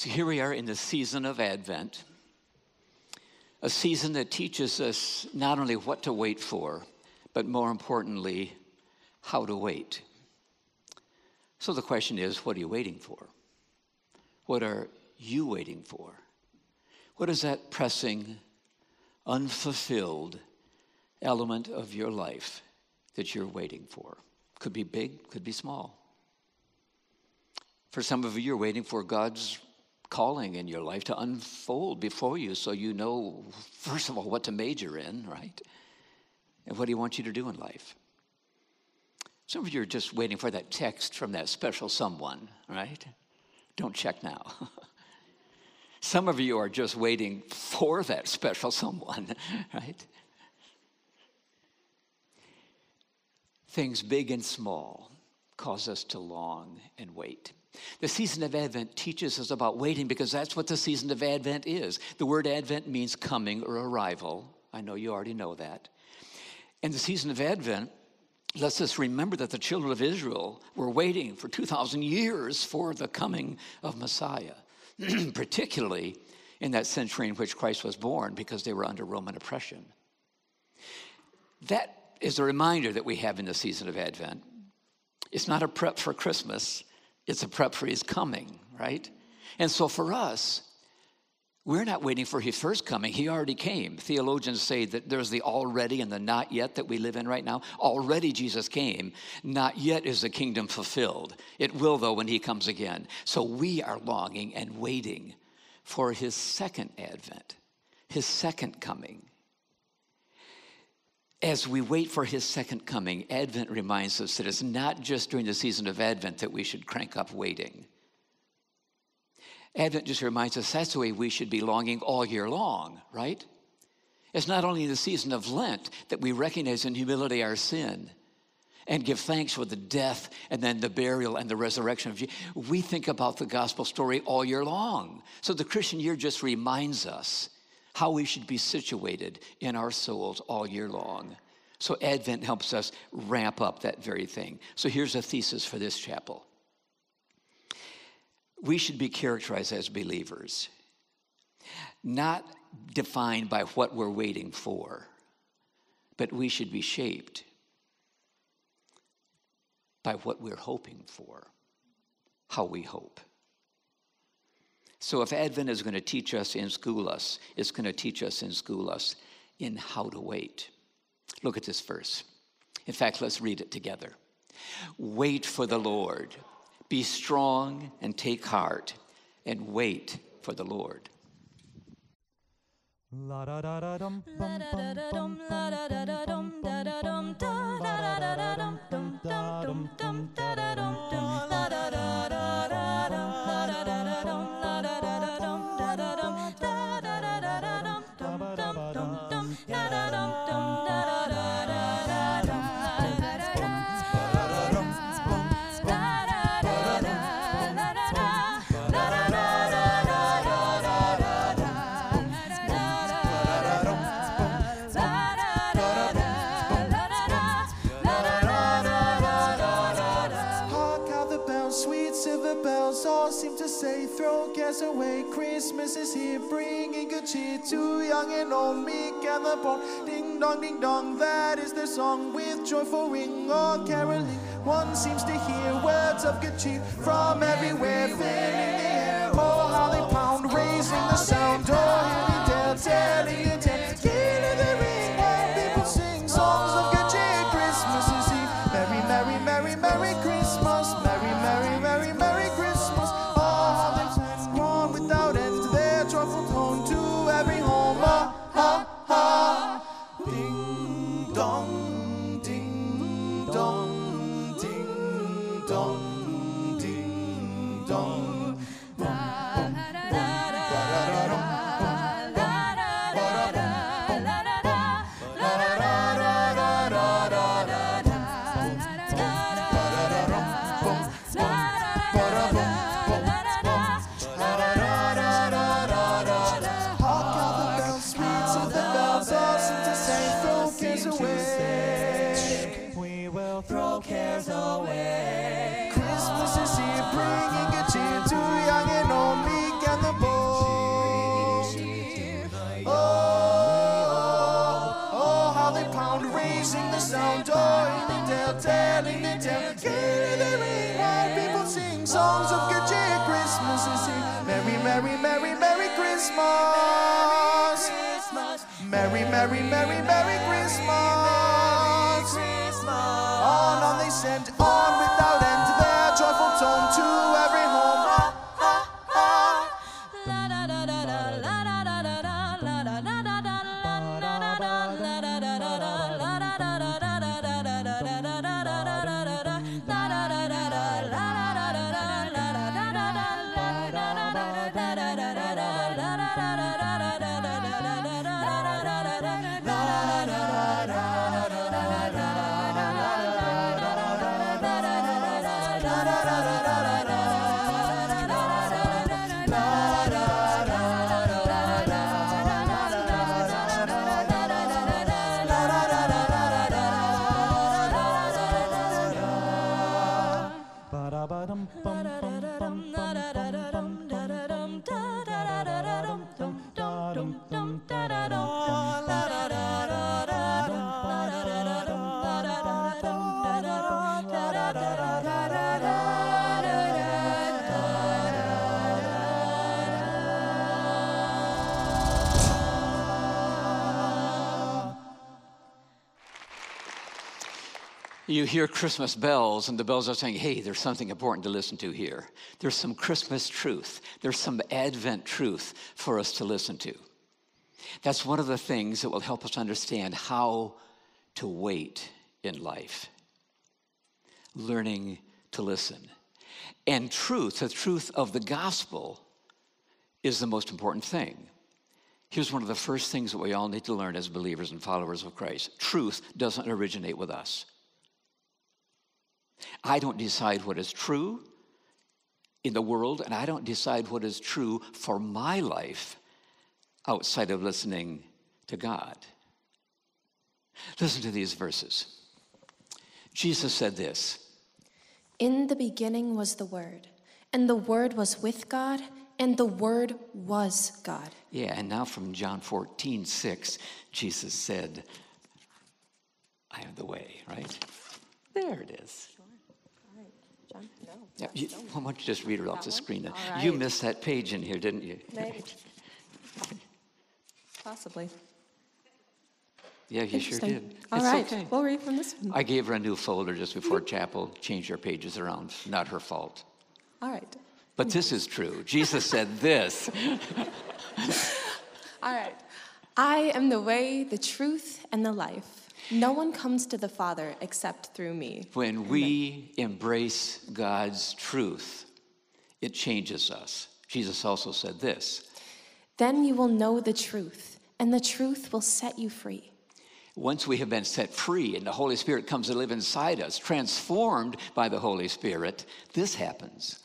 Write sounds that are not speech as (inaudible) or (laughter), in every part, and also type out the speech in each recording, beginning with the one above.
So here we are in the season of Advent, a season that teaches us not only what to wait for, but more importantly, how to wait. So the question is what are you waiting for? What are you waiting for? What is that pressing, unfulfilled element of your life that you're waiting for? Could be big, could be small. For some of you, you're waiting for God's calling in your life to unfold before you so you know, first of all, what to major in, right? And what do you want you to do in life? Some of you are just waiting for that text from that special someone, right? Don't check now. (laughs) Some of you are just waiting for that special someone, (laughs) right? Things big and small cause us to long and wait. The season of Advent teaches us about waiting because that's what the season of Advent is. The word Advent means coming or arrival. I know you already know that. And the season of Advent lets us remember that the children of Israel were waiting for 2,000 years for the coming of Messiah, (clears throat) particularly in that century in which Christ was born because they were under Roman oppression. That is a reminder that we have in the season of Advent. It's not a prep for Christmas, it's a prep for his coming, right? And so for us, we're not waiting for his first coming. He already came. Theologians say that there's the already and the not yet that we live in right now. Already Jesus came. Not yet is the kingdom fulfilled. It will, though, when he comes again. So we are longing and waiting for his second advent, his second coming. As we wait for his second coming, Advent reminds us that it's not just during the season of Advent that we should crank up waiting. Advent just reminds us that's the way we should be longing all year long, right? It's not only in the season of Lent that we recognize in humility our sin and give thanks for the death and then the burial and the resurrection of Jesus. We think about the gospel story all year long. So the Christian year just reminds us how we should be situated in our souls all year long. So Advent helps us ramp up that very thing. So here's a thesis for this chapel. We should be characterized as believers, not defined by what we're waiting for, but we should be shaped by what we're hoping for, how we hope. So if Advent is going to teach us and school us, it's going to teach us and school us in how to wait. Look at this verse. In fact, let's read it together. Wait for the Lord. Be strong and take heart and wait for the Lord. La da da da dum bum bum bum la da da da dum da da dum da da da da dum dum dum dum da da dum dum away. Christmas is here, bringing good cheer to young and old, meek and the poor. Ding dong, ding dong, that is their song with joyful ring or caroling. One seems to hear words of good cheer from everywhere, filling the air. Oh, pound, raising the sound. Oh, You hear Christmas bells, and the bells are saying, hey, there's something important to listen to here. There's some Christmas truth, there's some Advent truth for us to listen to. That's one of the things that will help us understand how to wait in life. Learning to listen. And truth, the truth of the gospel, is the most important thing. Here's one of the first things that we all need to learn as believers and followers of Christ truth doesn't originate with us. I don't decide what is true in the world, and I don't decide what is true for my life outside of listening to God. Listen to these verses. Jesus said this In the beginning was the Word, and the Word was with God, and the Word was God. Yeah, and now from John 14, 6, Jesus said, I am the way, right? There it is. John, no. Yeah, you, why don't you just read it off the That one? screen? then? All You missed that page in here, didn't you? Maybe. (laughs) Possibly. Yeah, you sure did. All It's right, okay. we'll read from this one. I gave her a new folder just before chapel, changed her pages around. Not her fault. All right. But this is true. Jesus said (laughs) this. All right. I am the way, the truth, and the life. No one comes to the Father except through me. When we embrace God's truth, it changes us. Jesus also said this Then you will know the truth, and the truth will set you free. once we have been set free and the Holy Spirit comes to live inside us, transformed by the Holy Spirit, this happens.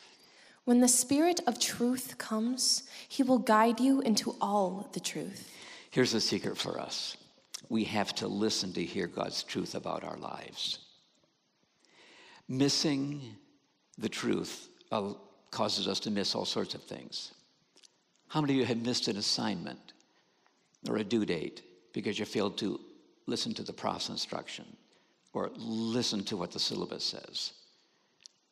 When the Spirit of truth comes, he will guide you into all the truth. Here's the secret for us we have to listen to hear God's truth about our lives. Missing the truth uh, causes us to miss all sorts of things. How many of you have missed an assignment or a due date because you failed to listen to the prof's instruction or listen to what the syllabus says?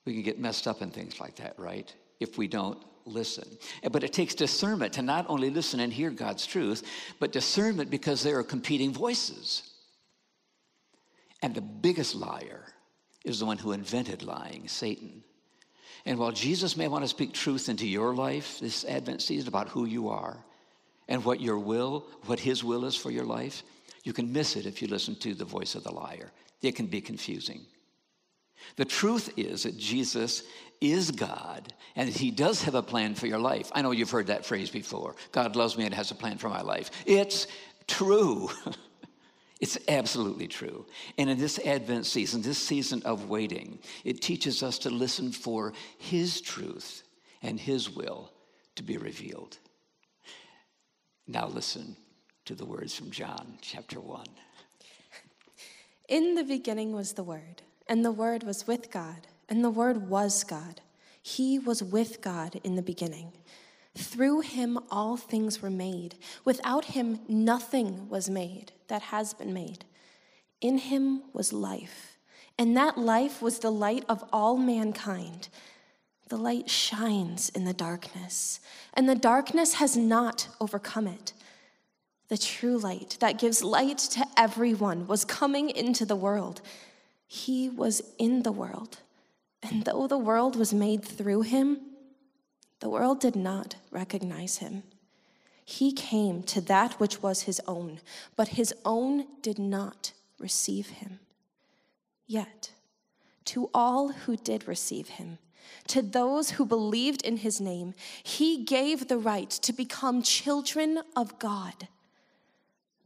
We can get messed up in things like that, right? If we don't listen. But it takes discernment to not only listen and hear God's truth, but discernment because there are competing voices. And the biggest liar is the one who invented lying, Satan. And while Jesus may want to speak truth into your life this Advent season about who you are and what your will, what his will is for your life, you can miss it if you listen to the voice of the liar. It can be confusing. The truth is that Jesus is God and He does have a plan for your life. I know you've heard that phrase before God loves me and has a plan for my life. It's true. (laughs) it's absolutely true. And in this Advent season, this season of waiting, it teaches us to listen for His truth and His will to be revealed. Now, listen to the words from John chapter 1. In the beginning was the Word, and the Word was with God, and the Word was God. He was with God in the beginning. Through him all things were made. Without him nothing was made that has been made. In him was life, and that life was the light of all mankind. The light shines in the darkness, and the darkness has not overcome it. The true light that gives light to everyone was coming into the world. He was in the world, and though the world was made through him, the world did not recognize him. He came to that which was his own, but his own did not receive him. Yet, to all who did receive him, to those who believed in his name, he gave the right to become children of God.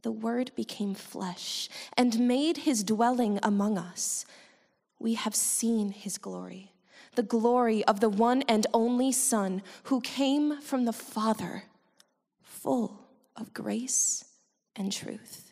The Word became flesh and made his dwelling among us. We have seen his glory, the glory of the one and only Son who came from the Father, full of grace and truth.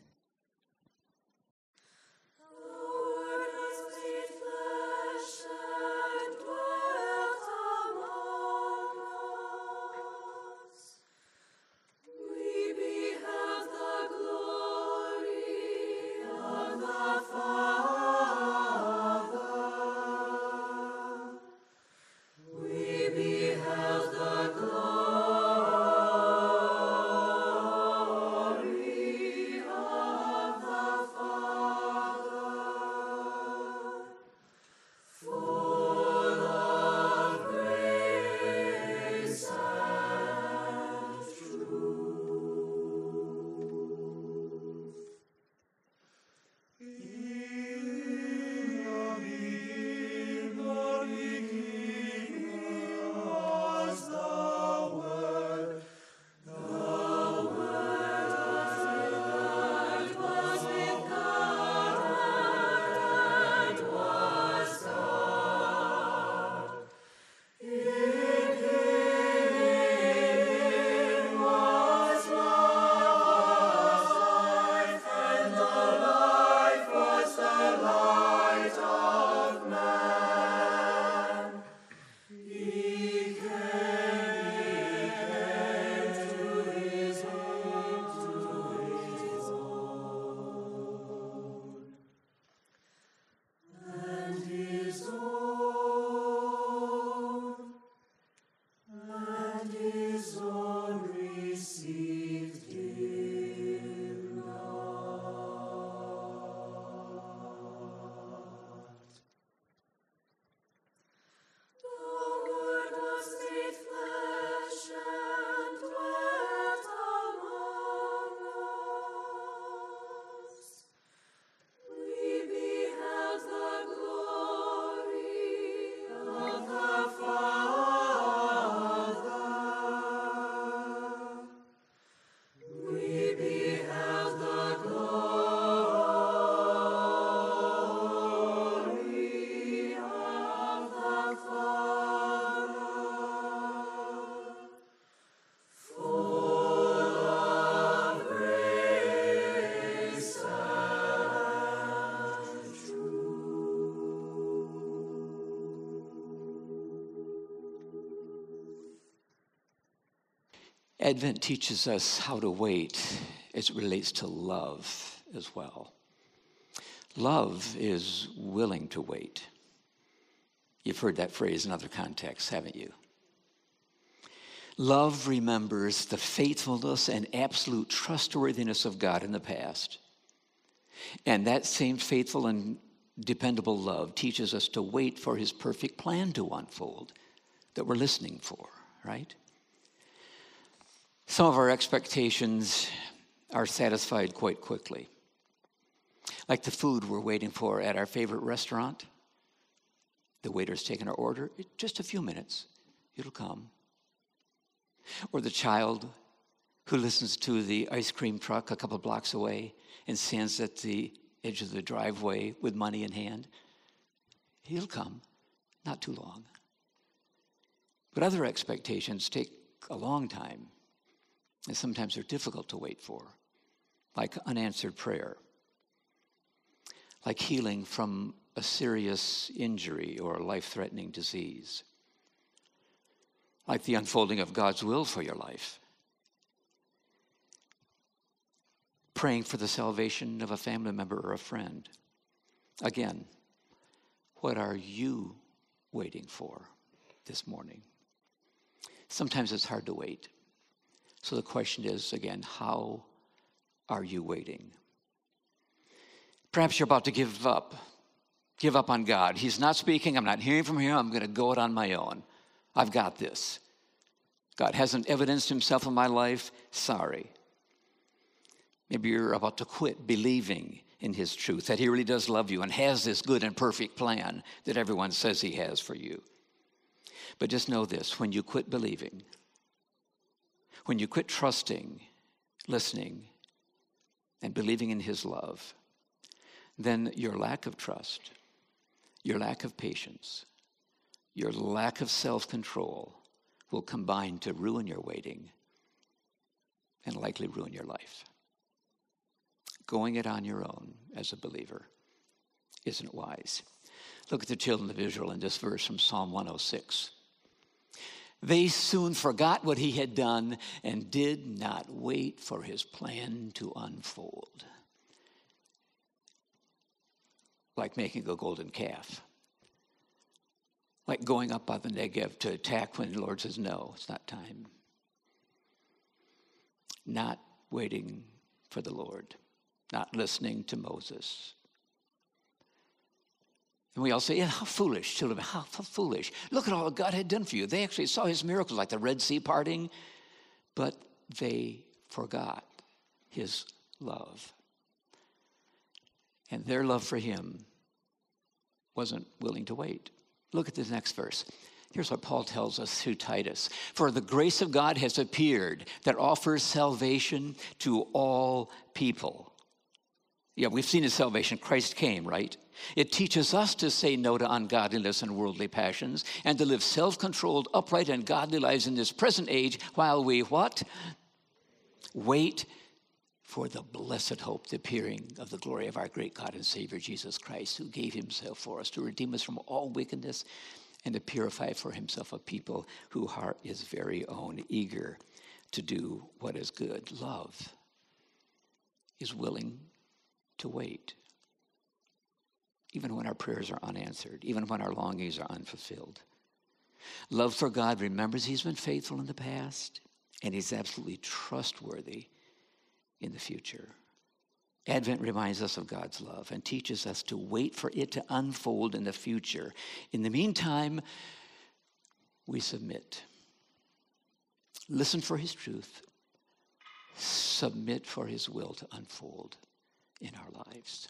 Advent teaches us how to wait as it relates to love as well. Love is willing to wait. You've heard that phrase in other contexts, haven't you? Love remembers the faithfulness and absolute trustworthiness of God in the past. And that same faithful and dependable love teaches us to wait for his perfect plan to unfold that we're listening for, right? Some of our expectations are satisfied quite quickly. Like the food we're waiting for at our favorite restaurant. The waiter's taking our order, just a few minutes, it'll come. Or the child who listens to the ice cream truck a couple blocks away and stands at the edge of the driveway with money in hand. He'll come, not too long. But other expectations take a long time and sometimes they're difficult to wait for, like unanswered prayer, like healing from a serious injury or a life threatening disease, like the unfolding of God's will for your life, praying for the salvation of a family member or a friend. Again, what are you waiting for? this morning. Sometimes it's hard to wait. So the question is again, how are you waiting? Perhaps you're about to give up. Give up on God. He's not speaking. I'm not hearing from him. I'm going to go it on my own. I've got this. God hasn't evidenced himself in my life. Sorry. Maybe you're about to quit believing in his truth, that he really does love you and has this good and perfect plan that everyone says he has for you. But just know this when you quit believing, when you quit trusting, listening, and believing in his love, then your lack of trust, your lack of patience, your lack of self control will combine to ruin your waiting and likely ruin your life going it on your own as a believer isn't wise. Look at the children of Israel in this verse from Psalm 106. They soon forgot what he had done and did not wait for his plan to unfold. Like making a golden calf. Like going up by the Negev to attack when the Lord says, No, it's not time. Not waiting for the Lord not listening to Moses. And we all say, yeah, how foolish, children, how, how foolish. Look at all God had done for you. They actually saw his miracles like the Red Sea parting, but they forgot his love. And their love for him wasn't willing to wait. Look at this next verse. Here's what Paul tells us through Titus For the grace of God has appeared that offers salvation to all people. Yeah, we've seen his salvation. Christ came, right? It teaches us to say no to ungodliness and worldly passions and to live self controlled, upright, and godly lives in this present age while we what? Wait for the blessed hope, the appearing of the glory of our great God and Savior Jesus Christ, who gave himself for us to redeem us from all wickedness and to purify for himself a people who heart his very own, eager to do what is good. Love is willing to wait, even when our prayers are unanswered, even when our longings are unfulfilled. Love for God remembers He's been faithful in the past, and He's absolutely trustworthy in the future. Advent reminds us of God's love and teaches us to wait for it to unfold in the future. In the meantime, we submit. Listen for His truth, submit for His will to unfold in our lives.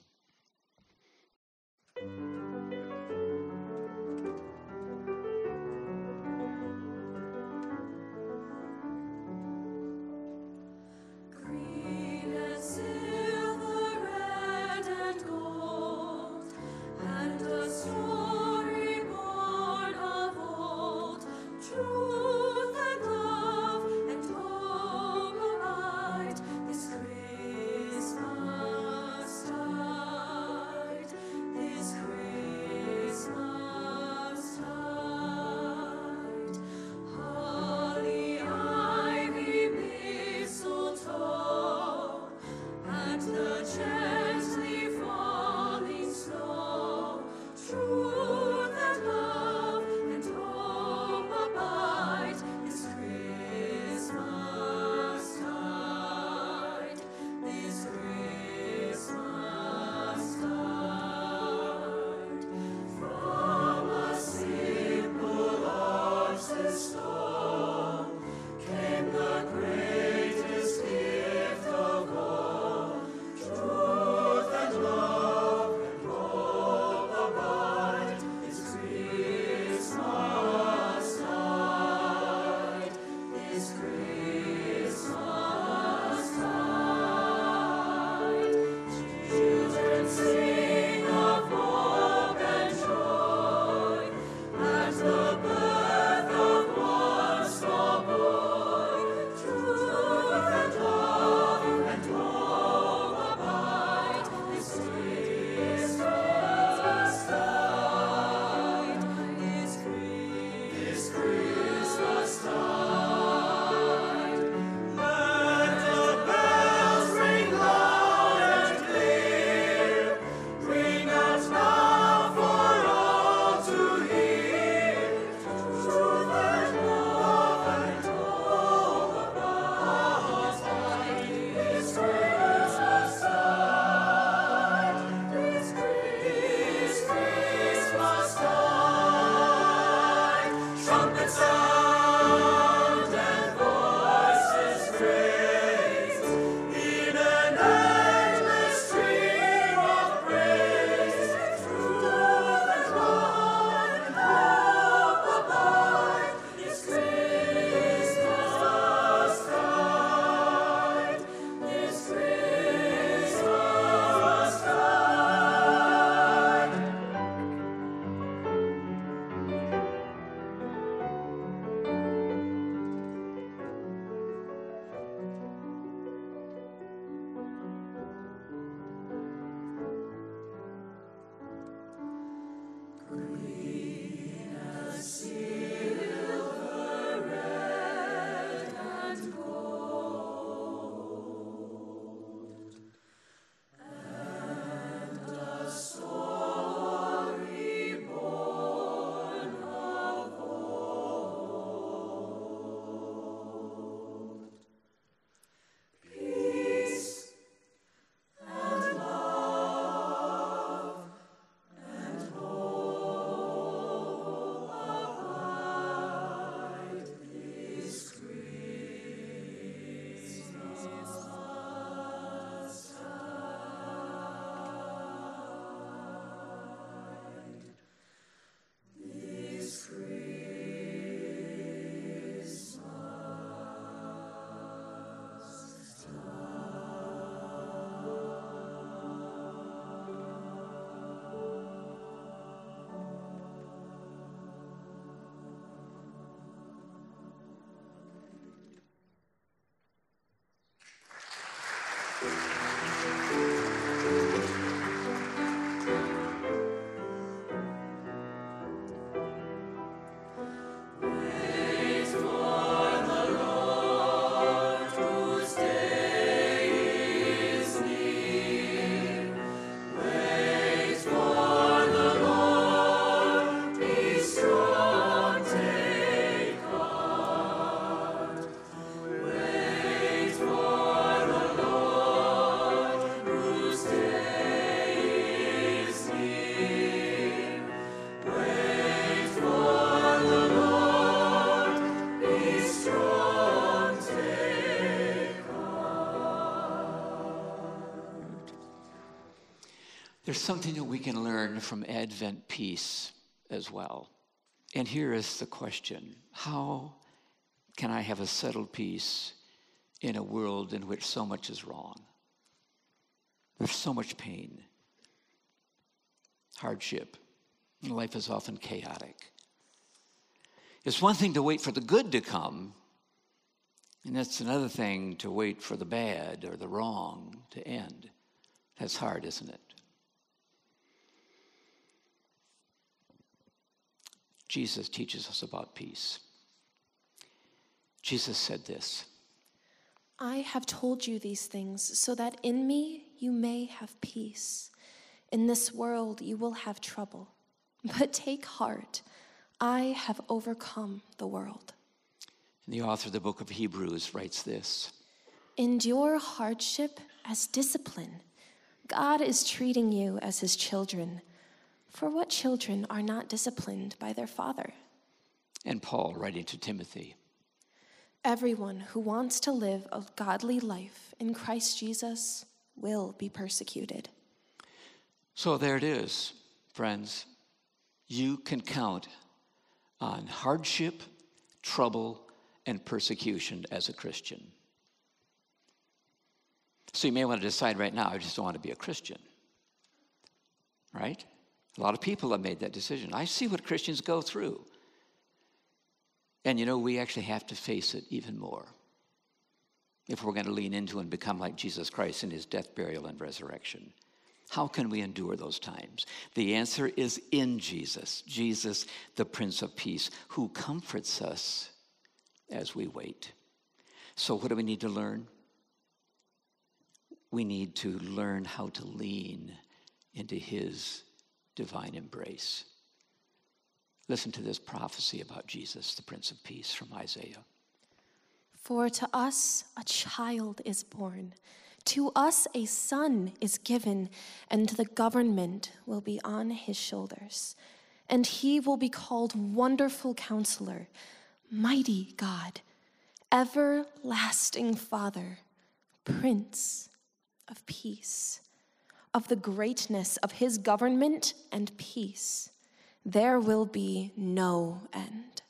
There's something that we can learn from Advent peace as well. And here is the question How can I have a settled peace in a world in which so much is wrong? There's so much pain, hardship, and life is often chaotic. It's one thing to wait for the good to come, and it's another thing to wait for the bad or the wrong to end. That's hard, isn't it? Jesus teaches us about peace. Jesus said this I have told you these things so that in me you may have peace. In this world you will have trouble, (laughs) but take heart, I have overcome the world. And the author of the book of Hebrews writes this Endure hardship as discipline. God is treating you as his children. For what children are not disciplined by their father? And Paul writing to Timothy Everyone who wants to live a godly life in Christ Jesus will be persecuted. So there it is, friends. You can count on hardship, trouble, and persecution as a Christian. So you may want to decide right now, I just don't want to be a Christian. Right? A lot of people have made that decision. I see what Christians go through. And you know, we actually have to face it even more if we're going to lean into and become like Jesus Christ in his death, burial, and resurrection. How can we endure those times? The answer is in Jesus, Jesus, the Prince of Peace, who comforts us as we wait. So, what do we need to learn? We need to learn how to lean into his divine embrace. Listen to this prophecy about Jesus, the Prince of Peace, from Isaiah. For to us a child is born, to us a son is given, and the government will be on his shoulders. And he will be called Wonderful Counselor, Mighty God, Everlasting Father, Prince of Peace of the greatness of his government and peace, there will be no end.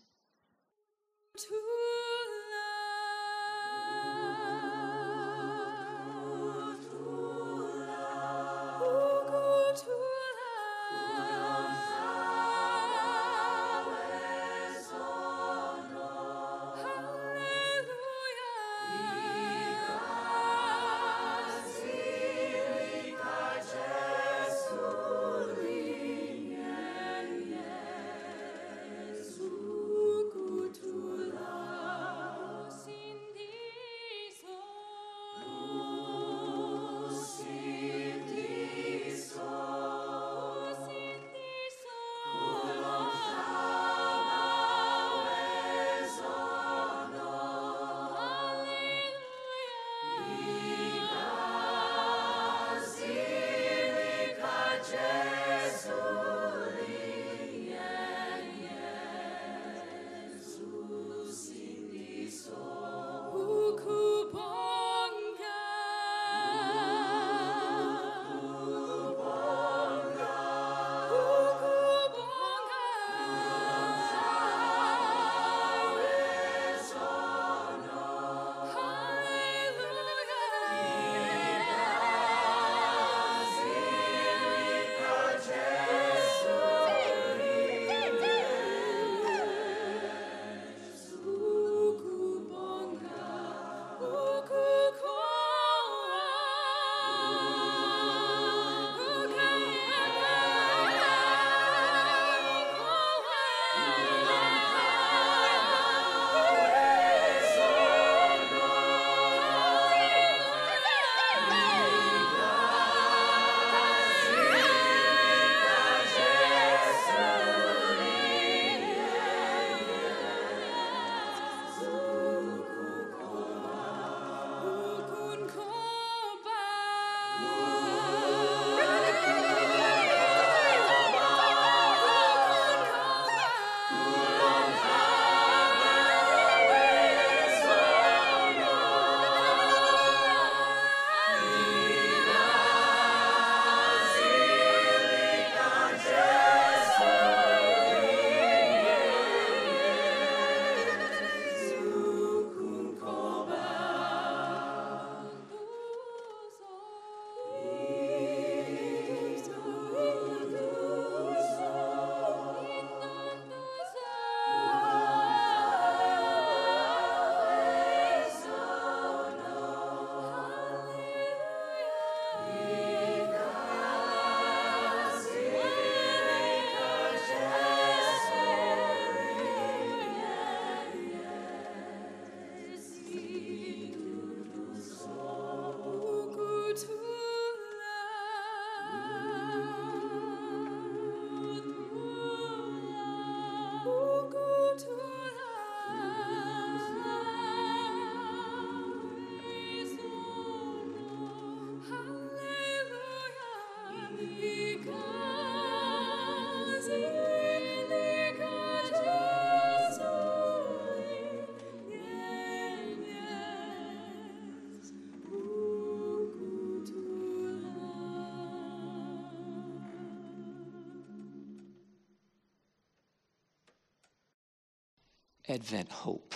Advent hope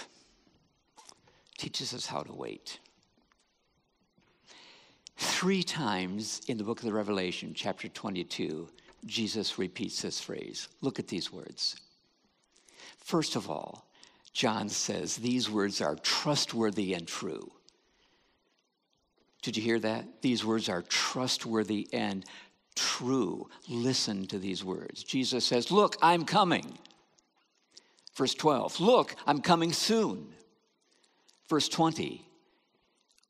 teaches us how to wait. Three times in the book of the Revelation, chapter 22, Jesus repeats this phrase. Look at these words. First of all, John says these words are trustworthy and true. Did you hear that? These words are trustworthy and true. Listen to these words. Jesus says, Look, I'm coming. Verse 12, Look, I'm coming soon. Verse 20,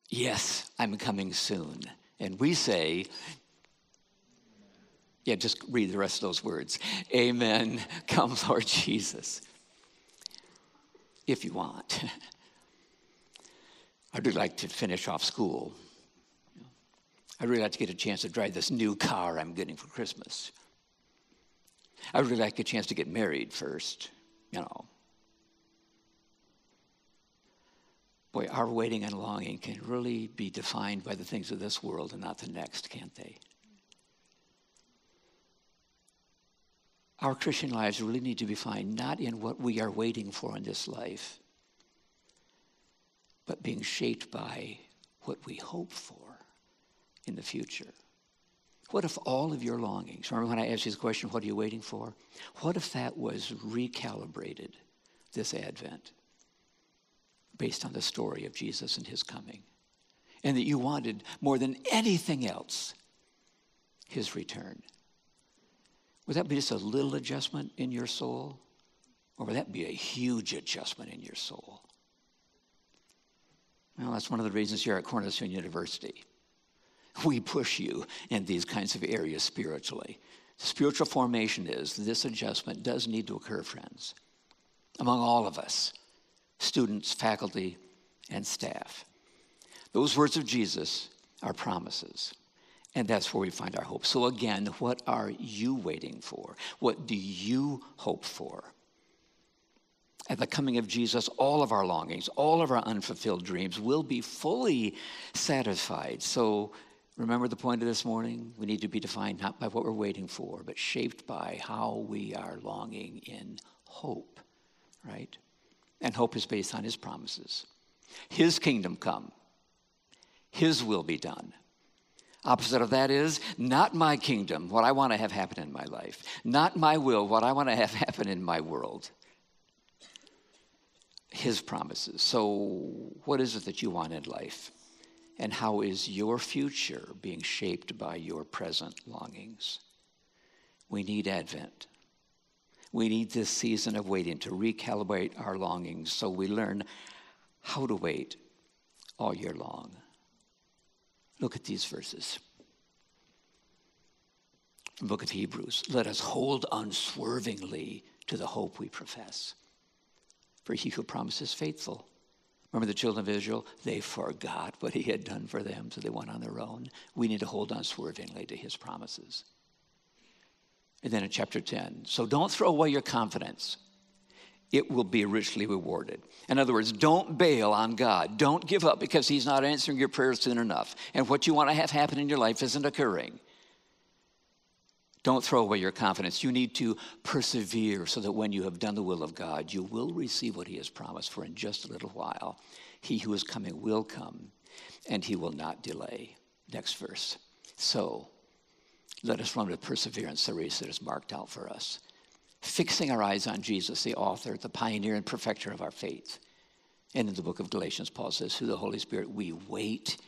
Yes, I'm coming soon. And we say, yeah, just read the rest of those words. Amen. Come, (laughs) Lord Jesus. If you want. (laughs) I'd really like to finish off school. I'd really like to get a chance to drive this new car I'm getting for Christmas. I'd really like a chance to get married first, you know. Boy, our waiting and longing can really be defined by the things of this world and not the next, can't they? Our Christian lives really need to be defined not in what we are waiting for in this life, but being shaped by what we hope for in the future. What if all of your longings, remember when I asked you this question, what are you waiting for? What if that was recalibrated this Advent based on the story of Jesus and his coming? And that you wanted more than anything else his return. Would that be just a little adjustment in your soul? Or would that be a huge adjustment in your soul? Well, that's one of the reasons you're at Cornerstone University. We push you in these kinds of areas spiritually. Spiritual formation is this adjustment does need to occur, friends, among all of us students, faculty, and staff. Those words of Jesus are promises. And that's where we find our hope. So, again, what are you waiting for? What do you hope for? At the coming of Jesus, all of our longings, all of our unfulfilled dreams will be fully satisfied. So, remember the point of this morning? We need to be defined not by what we're waiting for, but shaped by how we are longing in hope, right? And hope is based on his promises. His kingdom come, his will be done Opposite of that is not my kingdom, what I want to have happen in my life, not my will, what I want to have (laughs) happen in my world. His promises. So, what is it that you want in life? And how is your future being shaped by your present longings? We need Advent. We need this season of waiting to recalibrate our longings so we learn how to wait all year long. Look at these verses. From book of Hebrews. Let us hold unswervingly to the hope we profess. For he who promises faithful. Remember the children of Israel? They forgot what he had done for them, so they went on their own. We need to hold unswervingly to his promises. And then in chapter 10, so don't throw away your confidence it will be richly rewarded. In other words, don't bail on God. Don't give up because He's not answering your prayers soon enough. And what you want to have happen in your life isn't occurring. Don't throw away your confidence. You need to persevere so that when you have done the will of God, you will receive what He has promised. For in just a little while, He who is coming will come, and He will not delay. Next verse. So, let us run with perseverance the race that is marked out for us fixing our eyes on Jesus, the author, the pioneer, and perfecter of our faith. And in the book of Galatians, Paul says, through the Holy Spirit, we wait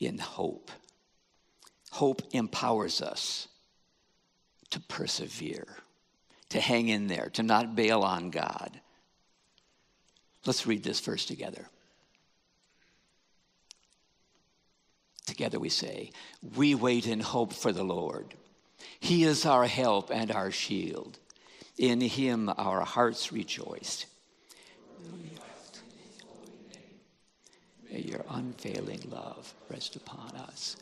in hope. Hope empowers us to persevere, to hang in there, to not bail on God. Let's read this verse together. Together we say, We wait in hope for the Lord. He is our help and our shield. In him our hearts rejoice. May your unfailing love rest upon us,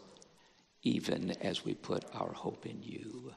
even as we put our hope in you.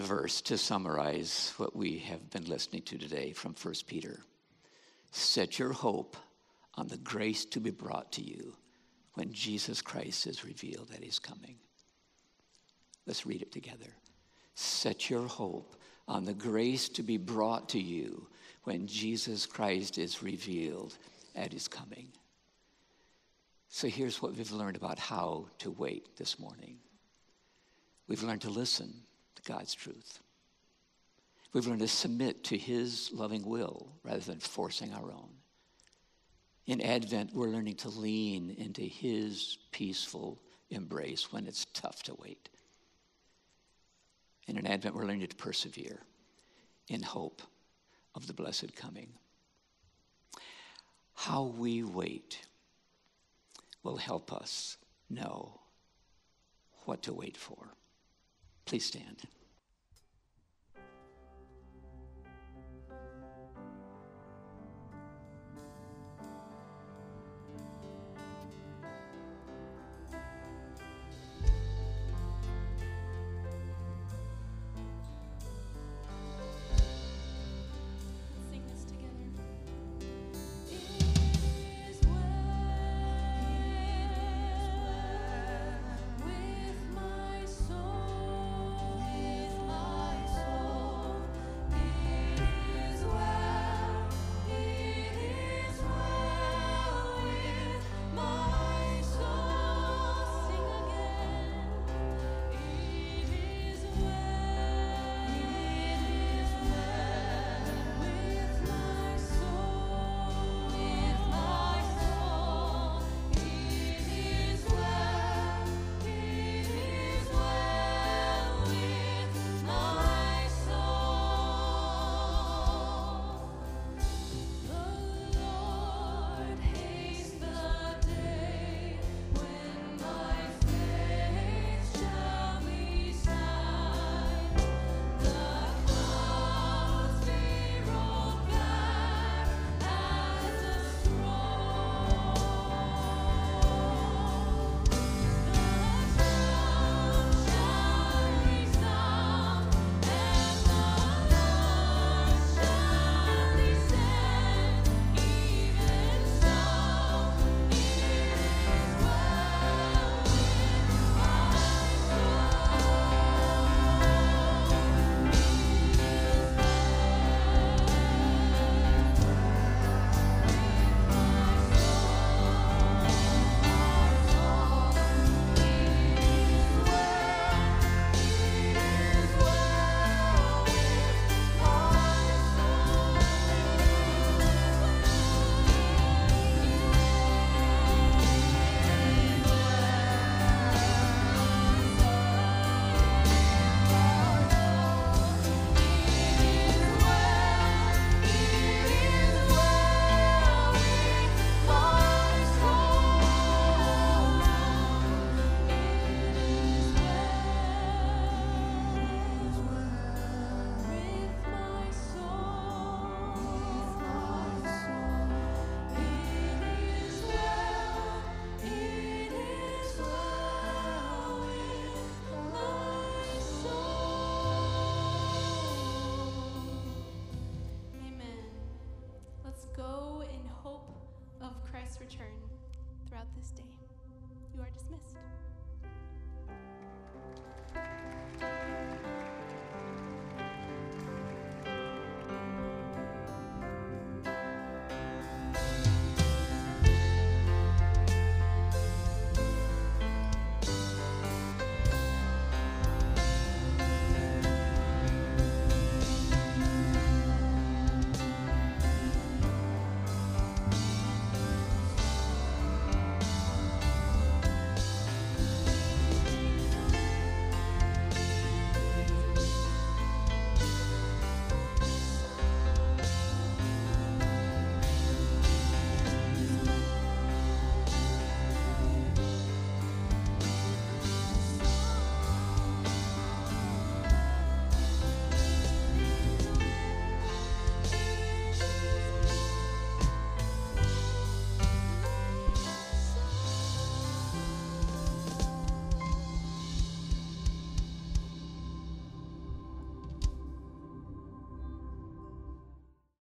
One verse to summarize what we have been listening to today from 1 Peter. Set your hope on the grace to be brought to you when Jesus Christ is revealed at his coming. Let's read it together. Set your hope on the grace to be brought to you when Jesus Christ is revealed at his coming. So here's what we've learned about how to wait this morning. We've learned to listen to God's truth. We've learned to submit to His loving will rather than forcing our own. In Advent, we're learning to lean into His peaceful embrace when it's tough to wait. And in Advent, we're learning to persevere in hope of the blessed coming. How we wait will help us know what to wait for. Please stand.